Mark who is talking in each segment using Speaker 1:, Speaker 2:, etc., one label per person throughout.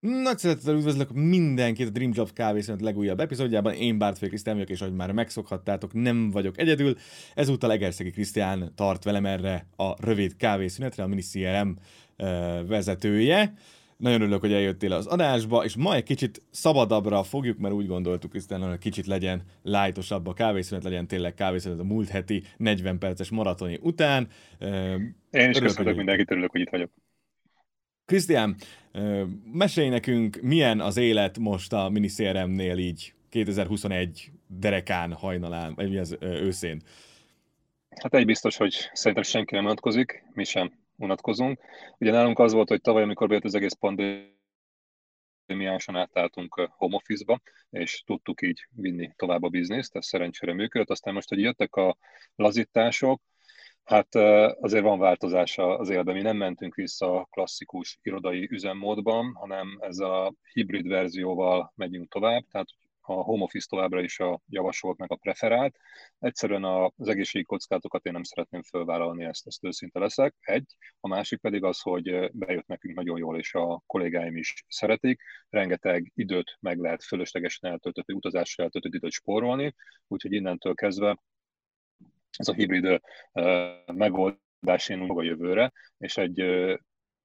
Speaker 1: Nagy szeretettel üdvözlök mindenkit a Dream Jobs kávészünet legújabb epizódjában. Én Bártfél Krisztián vagyok, és ahogy már megszokhattátok, nem vagyok egyedül. Ezúttal Egerszegi Krisztián tart velem erre a rövid kávészünetre, a Mini CRM vezetője. Nagyon örülök, hogy eljöttél az adásba, és ma egy kicsit szabadabbra fogjuk, mert úgy gondoltuk, Krisztián, hogy kicsit legyen lájtosabb a kávészünet, legyen tényleg kávészünet a múlt heti 40 perces maratoni után.
Speaker 2: Én is köszönök mindenkit, örülök, hogy itt vagyok.
Speaker 1: Krisztián, mesélj nekünk, milyen az élet most a miniszéremnél így 2021 derekán, hajnalán, vagy mi az őszén?
Speaker 2: Hát egy biztos, hogy szerintem senki nem unatkozik, mi sem unatkozunk. Ugye nálunk az volt, hogy tavaly, amikor bejött az egész pandémiásan átálltunk home office-ba, és tudtuk így vinni tovább a bizniszt, ez szerencsére működött. Aztán most, hogy jöttek a lazítások, Hát azért van változás az életben. Mi nem mentünk vissza a klasszikus irodai üzemmódban, hanem ezzel a hibrid verzióval megyünk tovább, tehát a home office továbbra is a javasolt meg a preferált. Egyszerűen az egészségi kockátokat én nem szeretném fölvállalni, ezt, ezt őszinte leszek. Egy. A másik pedig az, hogy bejött nekünk nagyon jól, és a kollégáim is szeretik. Rengeteg időt meg lehet fölöslegesen eltöltött, utazásra eltöltött időt spórolni, úgyhogy innentől kezdve ez a hibrid megoldás én úgy a jövőre, és egy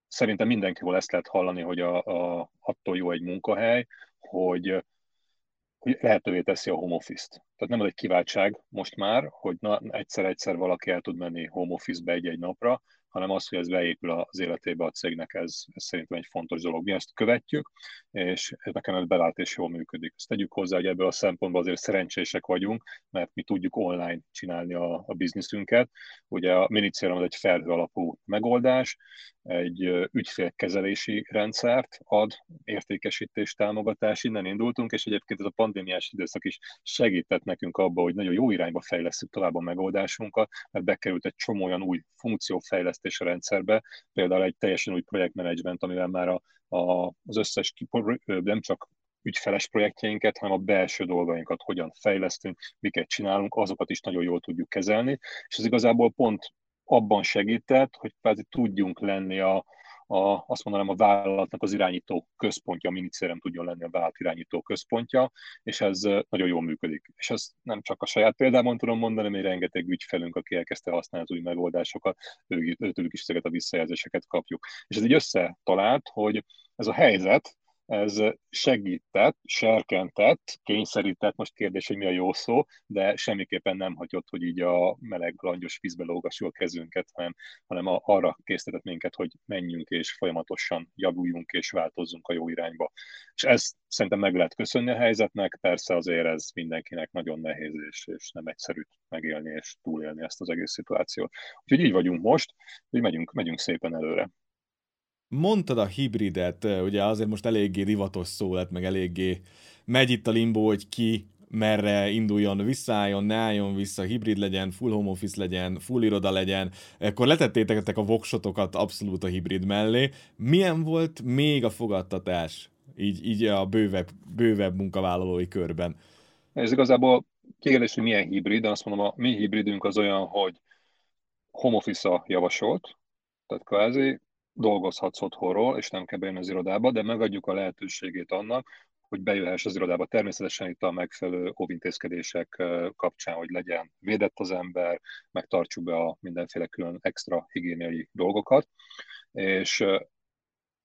Speaker 2: szerintem mindenkihol ezt lehet hallani, hogy a, a, attól jó egy munkahely, hogy, hogy lehetővé teszi a home office-t. Tehát nem az egy kiváltság most már, hogy na, egyszer-egyszer valaki el tud menni home office-be egy-egy napra, hanem az, hogy ez beépül az életébe a cégnek, ez, ez szerintem egy fontos dolog. Mi ezt követjük, és nekem ez bevált és jól működik. Ezt tegyük hozzá, hogy ebből a szempontból azért szerencsések vagyunk, mert mi tudjuk online csinálni a, a bizniszünket. Ugye a Minicérum az egy felhő alapú megoldás, egy ügyfélkezelési rendszert ad, értékesítés, támogatás, innen indultunk, és egyébként ez a pandémiás időszak is segített nekünk abba, hogy nagyon jó irányba fejlesztjük tovább a megoldásunkat, mert bekerült egy csomó olyan új funkciófejlesztés a rendszerbe, például egy teljesen új projektmenedzsment, amivel már a, a, az összes, nem csak ügyfeles projektjeinket, hanem a belső dolgainkat hogyan fejlesztünk, miket csinálunk, azokat is nagyon jól tudjuk kezelni, és ez igazából pont abban segített, hogy kvázi tudjunk lenni a, a, azt mondanám a vállalatnak az irányító központja, a minicérem tudjon lenni a vállalat irányító központja, és ez nagyon jól működik. És ez nem csak a saját példámon tudom mondani, mert rengeteg ügyfelünk, aki elkezdte használni az új megoldásokat, ők, is ezeket a visszajelzéseket kapjuk. És ez így összetalált, hogy ez a helyzet, ez segített, serkentett, kényszerített, most kérdés, hogy mi a jó szó, de semmiképpen nem hagyott, hogy így a meleg, langyos vízbe lógassuk a kezünket, hanem, hanem arra készített minket, hogy menjünk és folyamatosan javuljunk és változzunk a jó irányba. És ezt szerintem meg lehet köszönni a helyzetnek, persze azért ez mindenkinek nagyon nehéz és, és nem egyszerű megélni és túlélni ezt az egész szituációt. Úgyhogy így vagyunk most, hogy megyünk, megyünk szépen előre.
Speaker 1: Mondtad a hibridet, ugye azért most eléggé divatos szó lett, meg eléggé megy itt a limbo, hogy ki merre induljon, visszaálljon, ne álljon vissza, hibrid legyen, full home office legyen, full iroda legyen, akkor letettétek a voksotokat abszolút a hibrid mellé. Milyen volt még a fogadtatás, így, így a bővebb, bővebb munkavállalói körben?
Speaker 2: Ez igazából kérdés, hogy milyen hibrid, azt mondom, a mi hibridünk az olyan, hogy home office javasolt, tehát kvázi dolgozhatsz otthonról, és nem kell bejönni az irodába, de megadjuk a lehetőségét annak, hogy bejöhess az irodába. Természetesen itt a megfelelő óvintézkedések kapcsán, hogy legyen védett az ember, megtartsuk be a mindenféle külön extra higiéniai dolgokat, és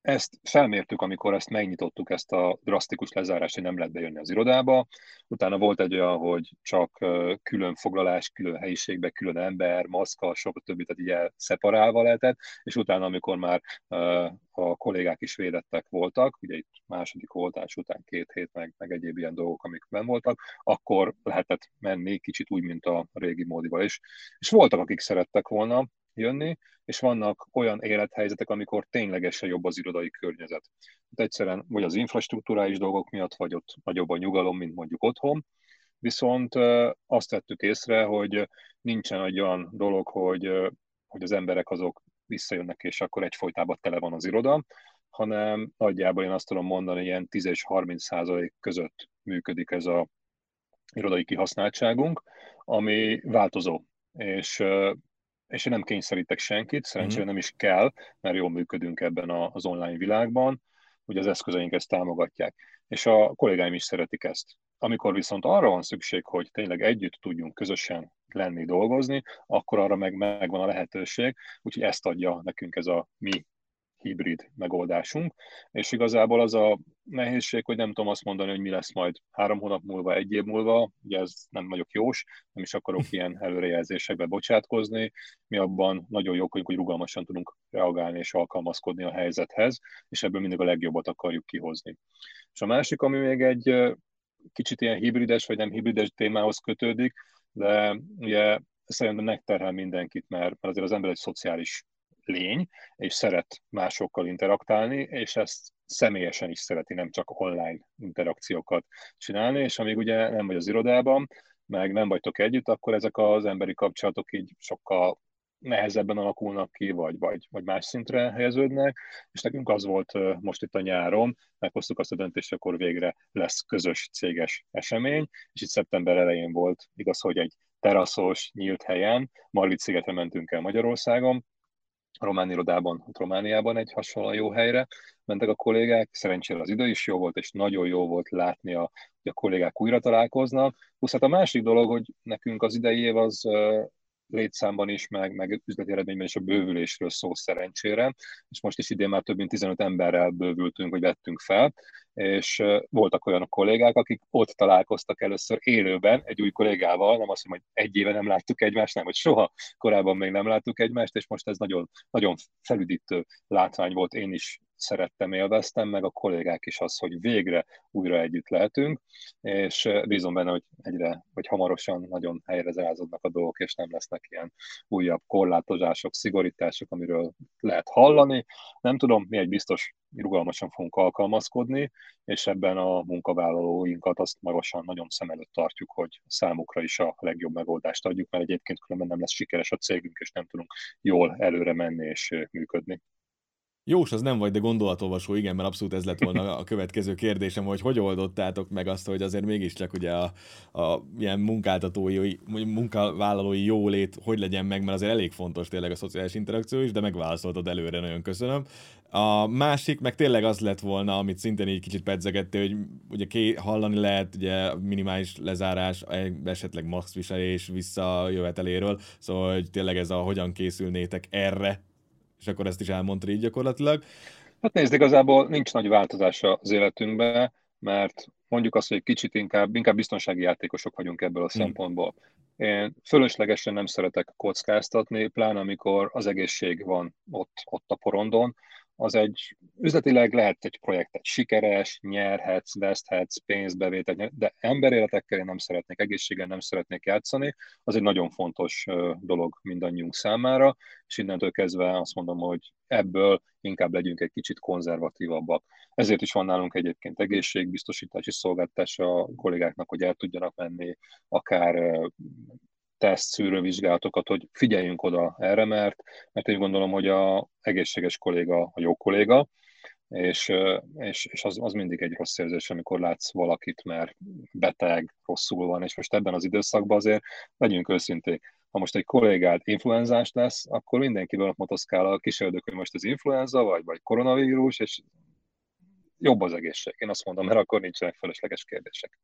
Speaker 2: ezt felmértük, amikor ezt megnyitottuk, ezt a drasztikus lezárást, hogy nem lehet bejönni az irodába. Utána volt egy olyan, hogy csak külön foglalás, külön helyiségbe, külön ember, maszka, többi, tehát így szeparálva lehetett, és utána, amikor már a kollégák is védettek voltak, ugye itt második oltás után két hét, meg, meg egyéb ilyen dolgok, amik ben voltak, akkor lehetett menni kicsit úgy, mint a régi módival is. És voltak, akik szerettek volna, jönni, és vannak olyan élethelyzetek, amikor ténylegesen jobb az irodai környezet. Hát egyszerűen vagy az infrastruktúrális dolgok miatt, vagy ott nagyobb a nyugalom, mint mondjuk otthon, viszont azt vettük észre, hogy nincsen egy olyan dolog, hogy, hogy az emberek azok visszajönnek, és akkor egyfolytában tele van az iroda, hanem nagyjából én azt tudom mondani, ilyen 10 és 30 százalék között működik ez a irodai kihasználtságunk, ami változó. És és én nem kényszerítek senkit, szerencsére mhm. nem is kell, mert jól működünk ebben az online világban. ugye az eszközeink ezt támogatják. És a kollégáim is szeretik ezt. Amikor viszont arra van szükség, hogy tényleg együtt tudjunk közösen lenni, dolgozni, akkor arra meg megvan a lehetőség, úgyhogy ezt adja nekünk ez a mi hibrid megoldásunk, és igazából az a nehézség, hogy nem tudom azt mondani, hogy mi lesz majd három hónap múlva, egy év múlva, ugye ez nem vagyok jós, nem is akarok ilyen előrejelzésekbe bocsátkozni, mi abban nagyon jók vagyunk, hogy rugalmasan tudunk reagálni és alkalmazkodni a helyzethez, és ebből mindig a legjobbat akarjuk kihozni. És a másik, ami még egy kicsit ilyen hibrides vagy nem hibrides témához kötődik, de ugye szerintem megterhel mindenkit, mert, mert azért az ember egy szociális lény, és szeret másokkal interaktálni, és ezt személyesen is szereti, nem csak online interakciókat csinálni, és amíg ugye nem vagy az irodában, meg nem vagytok együtt, akkor ezek az emberi kapcsolatok így sokkal nehezebben alakulnak ki, vagy, vagy, vagy más szintre helyeződnek, és nekünk az volt most itt a nyáron, meghoztuk azt a döntést, akkor végre lesz közös céges esemény, és itt szeptember elején volt, igaz, hogy egy teraszos, nyílt helyen, Margit szigetre mentünk el Magyarországon, a román irodában, Romániában egy hasonló jó helyre mentek a kollégák, szerencsére az idő is jó volt, és nagyon jó volt látni, a, hogy a kollégák újra találkoznak. Plusz hát a másik dolog, hogy nekünk az idei év az létszámban is, meg, meg üzleti eredményben is a bővülésről szó szerencsére, és most is idén már több mint 15 emberrel bővültünk, vagy vettünk fel, és voltak olyan kollégák, akik ott találkoztak először élőben egy új kollégával, nem azt mondom, hogy egy éve nem láttuk egymást, nem, hogy soha korábban még nem láttuk egymást, és most ez nagyon, nagyon felüdítő látvány volt, én is szerettem, élveztem, meg a kollégák is az, hogy végre újra együtt lehetünk, és bízom benne, hogy egyre, vagy hamarosan nagyon helyre zárázódnak a dolgok, és nem lesznek ilyen újabb korlátozások, szigorítások, amiről lehet hallani. Nem tudom, mi egy biztos rugalmasan fogunk alkalmazkodni, és ebben a munkavállalóinkat azt magasan nagyon szem előtt tartjuk, hogy számukra is a legjobb megoldást adjuk, mert egyébként különben nem lesz sikeres a cégünk, és nem tudunk jól előre menni és működni.
Speaker 1: Jós, az nem vagy, de gondolatolvasó, igen, mert abszolút ez lett volna a következő kérdésem, hogy hogy oldottátok meg azt, hogy azért mégiscsak ugye a, a ilyen munkáltatói, munkavállalói jólét hogy legyen meg, mert azért elég fontos tényleg a szociális interakció is, de megválaszoltad előre, nagyon köszönöm. A másik meg tényleg az lett volna, amit szintén így kicsit pedzegette, hogy ugye ké, hallani lehet ugye minimális lezárás, esetleg max viselés visszajöveteléről, szóval hogy tényleg ez a hogyan készülnétek erre és akkor ezt is elmondta így gyakorlatilag.
Speaker 2: Hát nézd, igazából nincs nagy változás az életünkben, mert mondjuk azt, hogy egy kicsit inkább, inkább biztonsági játékosok vagyunk ebből a hmm. szempontból. Én fölöslegesen nem szeretek kockáztatni, pláne amikor az egészség van ott, ott a porondon, az egy üzletileg lehet egy projekt, egy sikeres, nyerhetsz, veszthetsz, pénzt bevételt, de emberéletekkel én nem szeretnék, egészséggel nem szeretnék játszani, az egy nagyon fontos dolog mindannyiunk számára, és innentől kezdve azt mondom, hogy ebből inkább legyünk egy kicsit konzervatívabbak. Ezért is van nálunk egyébként egészségbiztosítási szolgáltatás a kollégáknak, hogy el tudjanak menni akár teszt, szűrővizsgálatokat, hogy figyeljünk oda erre, mert, mert én gondolom, hogy a egészséges kolléga a jó kolléga, és, és, és az, az mindig egy rossz érzés, amikor látsz valakit, mert beteg, rosszul van, és most ebben az időszakban azért legyünk őszinték. Ha most egy kollégád influenzás lesz, akkor mindenkiből motoszkál a kísérlők, hogy most az influenza, vagy, vagy koronavírus, és jobb az egészség. Én azt mondom, mert akkor nincsenek felesleges kérdések.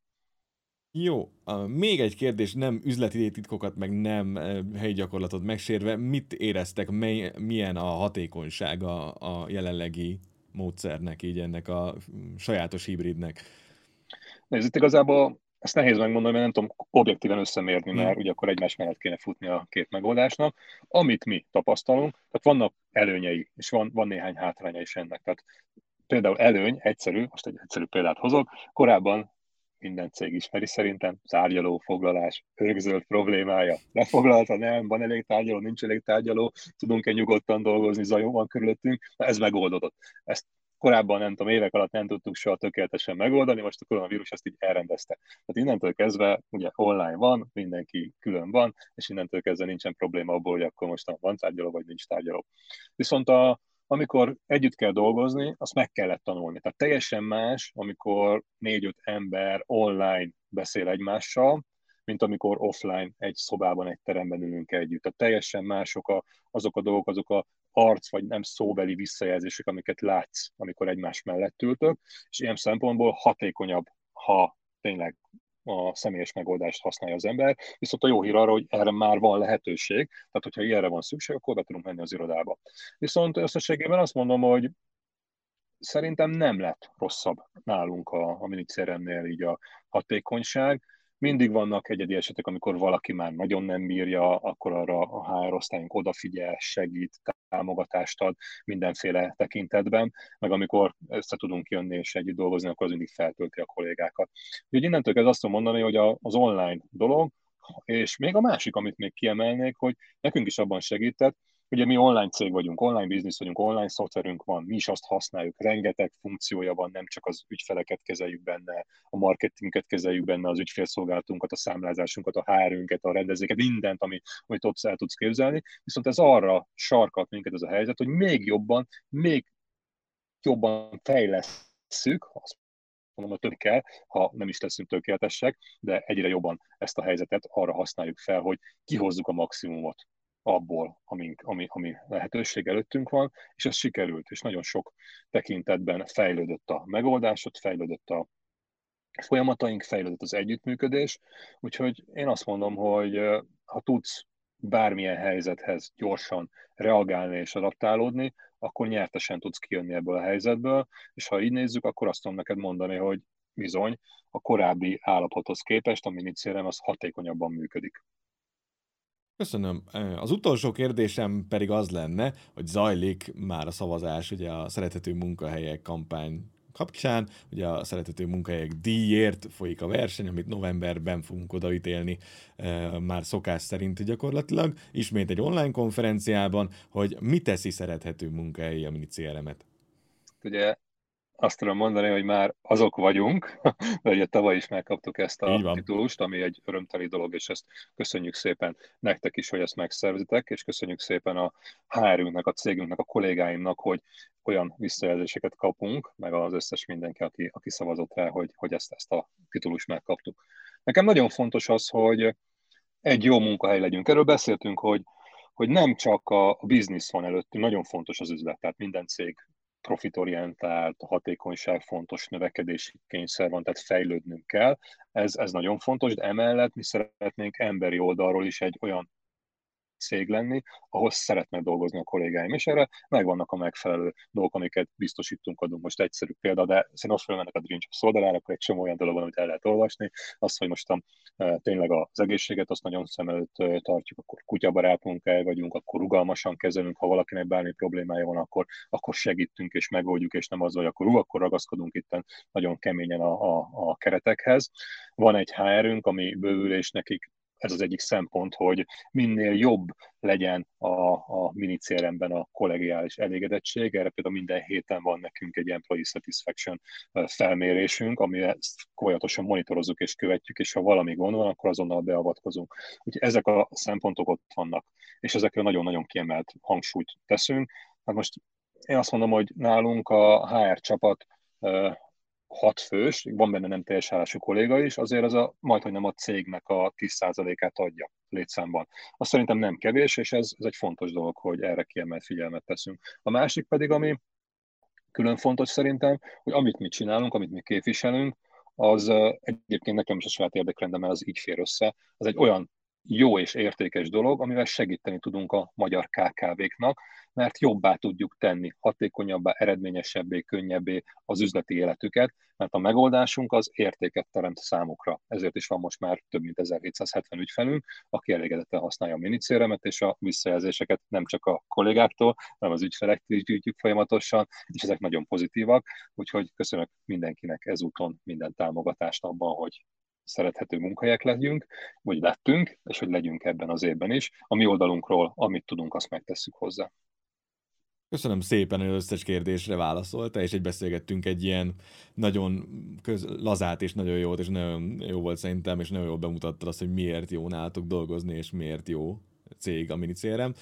Speaker 1: Jó, még egy kérdés, nem üzleti titkokat, meg nem uh, helyi gyakorlatot megsérve, mit éreztek, mely, milyen a hatékonysága a jelenlegi módszernek, így ennek a sajátos hibridnek?
Speaker 2: Nézd, itt igazából ezt nehéz megmondani, mert nem tudom objektíven összemérni, mert hmm. ugye akkor egymás mellett kéne futni a két megoldásnak. Amit mi tapasztalunk, tehát vannak előnyei, és van, van néhány hátránya is ennek. Tehát például előny, egyszerű, most egy egyszerű példát hozok, korábban minden cég ismeri szerintem, tárgyaló, foglalás, örgzöld problémája. Lefoglalta, nem, van elég tárgyaló, nincs elég tárgyaló, tudunk-e nyugodtan dolgozni, zajó van körülöttünk, ez megoldódott. Ezt korábban nem tudom, évek alatt nem tudtuk soha tökéletesen megoldani, most a koronavírus ezt így elrendezte. Tehát innentől kezdve ugye online van, mindenki külön van, és innentől kezdve nincsen probléma abból, hogy akkor most van tárgyaló, vagy nincs tárgyaló. Viszont a, amikor együtt kell dolgozni, azt meg kellett tanulni. Tehát teljesen más, amikor négy-öt ember online beszél egymással, mint amikor offline egy szobában, egy teremben ülünk együtt. Tehát teljesen mások a, azok a dolgok, azok a arc vagy nem szóbeli visszajelzések, amiket látsz, amikor egymás mellett ültök, és ilyen szempontból hatékonyabb, ha tényleg a személyes megoldást használja az ember, viszont a jó hír arra, hogy erre már van lehetőség, tehát hogyha ilyenre van szükség, akkor be tudunk menni az irodába. Viszont összességében azt mondom, hogy szerintem nem lett rosszabb nálunk a, a minicéremnél így a hatékonyság. Mindig vannak egyedi esetek, amikor valaki már nagyon nem bírja, akkor arra a HR osztályunk odafigyel, segít, támogatást ad mindenféle tekintetben, meg amikor össze tudunk jönni és együtt dolgozni, akkor az mindig feltölti a kollégákat. Úgyhogy innentől kezdve azt tudom mondani, hogy az online dolog, és még a másik, amit még kiemelnék, hogy nekünk is abban segített, Ugye mi online cég vagyunk, online biznisz vagyunk, online szoftverünk van, mi is azt használjuk, rengeteg funkciója van, nem csak az ügyfeleket kezeljük benne, a marketinget kezeljük benne, az ügyfélszolgálatunkat, a számlázásunkat, a hr a rendezéket, mindent, amit, amit ott el tudsz képzelni. Viszont ez arra sarkat minket ez a helyzet, hogy még jobban, még jobban fejlesszük, azt mondom, hogy több kell, ha nem is leszünk tökéletesek, de egyre jobban ezt a helyzetet arra használjuk fel, hogy kihozzuk a maximumot abból, amink, ami, ami lehetőség előttünk van, és ez sikerült, és nagyon sok tekintetben fejlődött a megoldás, ott fejlődött a folyamataink, fejlődött az együttműködés, úgyhogy én azt mondom, hogy ha tudsz bármilyen helyzethez gyorsan reagálni és adaptálódni, akkor nyertesen tudsz kijönni ebből a helyzetből, és ha így nézzük, akkor azt tudom neked mondani, hogy bizony, a korábbi állapothoz képest a minicérem az hatékonyabban működik.
Speaker 1: Köszönöm. Az utolsó kérdésem pedig az lenne, hogy zajlik már a szavazás ugye a Szerethető Munkahelyek kampány kapcsán. Ugye a Szerethető Munkahelyek díjért folyik a verseny, amit novemberben fogunk odaítélni már szokás szerint gyakorlatilag. Ismét egy online konferenciában, hogy mi teszi Szerethető Munkahelyi a mini CRM-et.
Speaker 2: Ugye azt tudom mondani, hogy már azok vagyunk, mert ugye tavaly is megkaptuk ezt a titulust, ami egy örömteli dolog, és ezt köszönjük szépen nektek is, hogy ezt megszerzitek, és köszönjük szépen a HR-ünknek, a cégünknek, a kollégáimnak, hogy olyan visszajelzéseket kapunk, meg az összes mindenki, aki, aki szavazott rá, hogy, hogy ezt, ezt a titulust megkaptuk. Nekem nagyon fontos az, hogy egy jó munkahely legyünk. Erről beszéltünk, hogy, hogy nem csak a, a biznisz van előttünk, nagyon fontos az üzlet, tehát minden cég profitorientált, a hatékonyság fontos, növekedési kényszer van, tehát fejlődnünk kell. Ez, ez nagyon fontos, de emellett mi szeretnénk emberi oldalról is egy olyan cég lenni, ahol szeretnek dolgozni a kollégáim, és erre megvannak a megfelelő dolgok, amiket biztosítunk, adunk most egyszerű példa, de szerintem most felmennek a Dream Jobs akkor egy csomó olyan dolog van, amit el lehet olvasni. Azt, hogy most a, e, tényleg az egészséget, azt nagyon szem előtt e, tartjuk, akkor kutyabarát munkáj vagyunk, akkor rugalmasan kezelünk, ha valakinek bármi problémája van, akkor, akkor segítünk és megoldjuk, és nem az, hogy akkor, ú, akkor ragaszkodunk itt nagyon keményen a, a, a keretekhez. Van egy HR-ünk, ami bővül, és nekik ez az egyik szempont, hogy minél jobb legyen a, a mini CRM-ben a kollegiális elégedettség. Erre például minden héten van nekünk egy Employee Satisfaction felmérésünk, ami ezt folyamatosan monitorozzuk és követjük, és ha valami gond van, akkor azonnal beavatkozunk. Úgyhogy ezek a szempontok ott vannak, és ezekre nagyon-nagyon kiemelt hangsúlyt teszünk. Hát most én azt mondom, hogy nálunk a HR csapat hat fős, van benne nem teljes állású kolléga is, azért az a, majd, hogy nem a cégnek a 10%-át adja létszámban. Azt szerintem nem kevés, és ez, ez egy fontos dolog, hogy erre kiemelt figyelmet teszünk. A másik pedig, ami külön fontos szerintem, hogy amit mi csinálunk, amit mi képviselünk, az egyébként nekem is a saját érdekrendemmel az így fér össze, az egy olyan jó és értékes dolog, amivel segíteni tudunk a magyar KKV-knak, mert jobbá tudjuk tenni, hatékonyabbá, eredményesebbé, könnyebbé az üzleti életüket, mert a megoldásunk az értéket teremt számukra. Ezért is van most már több mint 1770 ügyfelünk, aki elégedetten használja a minicéremet, és a visszajelzéseket nem csak a kollégáktól, hanem az ügyfelektől is gyűjtjük folyamatosan, és ezek nagyon pozitívak, úgyhogy köszönök mindenkinek ezúton minden támogatást abban, hogy szerethető munkahelyek legyünk, vagy lettünk, és hogy legyünk ebben az évben is. A mi oldalunkról, amit tudunk, azt megtesszük hozzá.
Speaker 1: Köszönöm szépen, hogy összes kérdésre válaszolta, és egy beszélgettünk egy ilyen nagyon köz, lazát és nagyon jót, és nagyon jó volt szerintem, és nagyon jól bemutattad azt, hogy miért jó nálatok dolgozni, és miért jó cég a minicérem.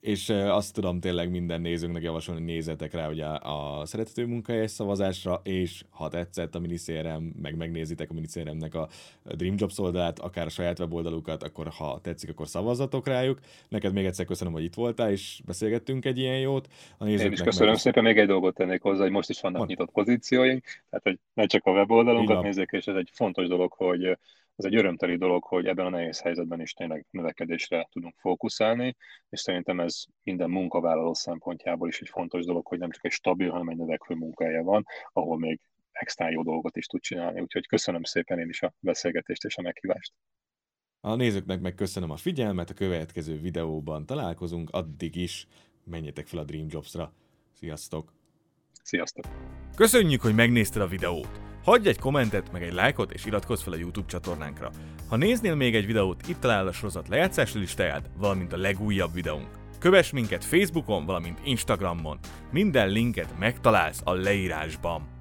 Speaker 1: És azt tudom tényleg minden nézőnknek javasolni, nézzetek rá ugye a szeretető munkahelyes szavazásra, és ha tetszett a minicérem, meg megnézitek a minicéremnek a Dream Jobs oldalát, akár a saját weboldalukat, akkor ha tetszik, akkor szavazzatok rájuk. Neked még egyszer köszönöm, hogy itt voltál, és beszélgettünk egy ilyen jót.
Speaker 2: A Én is köszönöm meg... szépen, még egy dolgot tennék hozzá, hogy most is vannak Van. nyitott pozícióink, tehát hogy ne csak a weboldalunkat nézzék, és ez egy fontos dolog, hogy ez egy örömteli dolog, hogy ebben a nehéz helyzetben is tényleg növekedésre tudunk fókuszálni, és szerintem ez minden munkavállaló szempontjából is egy fontos dolog, hogy nem csak egy stabil, hanem egy növekvő munkája van, ahol még extra jó dolgot is tud csinálni. Úgyhogy köszönöm szépen én is a beszélgetést és a meghívást.
Speaker 1: A nézőknek meg köszönöm a figyelmet, a következő videóban találkozunk, addig is menjetek fel a Dream Jobs-ra. Sziasztok!
Speaker 2: Sziasztok!
Speaker 1: Köszönjük, hogy megnézted a videót! Hagyj egy kommentet, meg egy lájkot, és iratkozz fel a YouTube csatornánkra. Ha néznél még egy videót, itt találod a sorozat lejátszási listáját, valamint a legújabb videónk. Kövess minket Facebookon, valamint Instagramon. Minden linket megtalálsz a leírásban.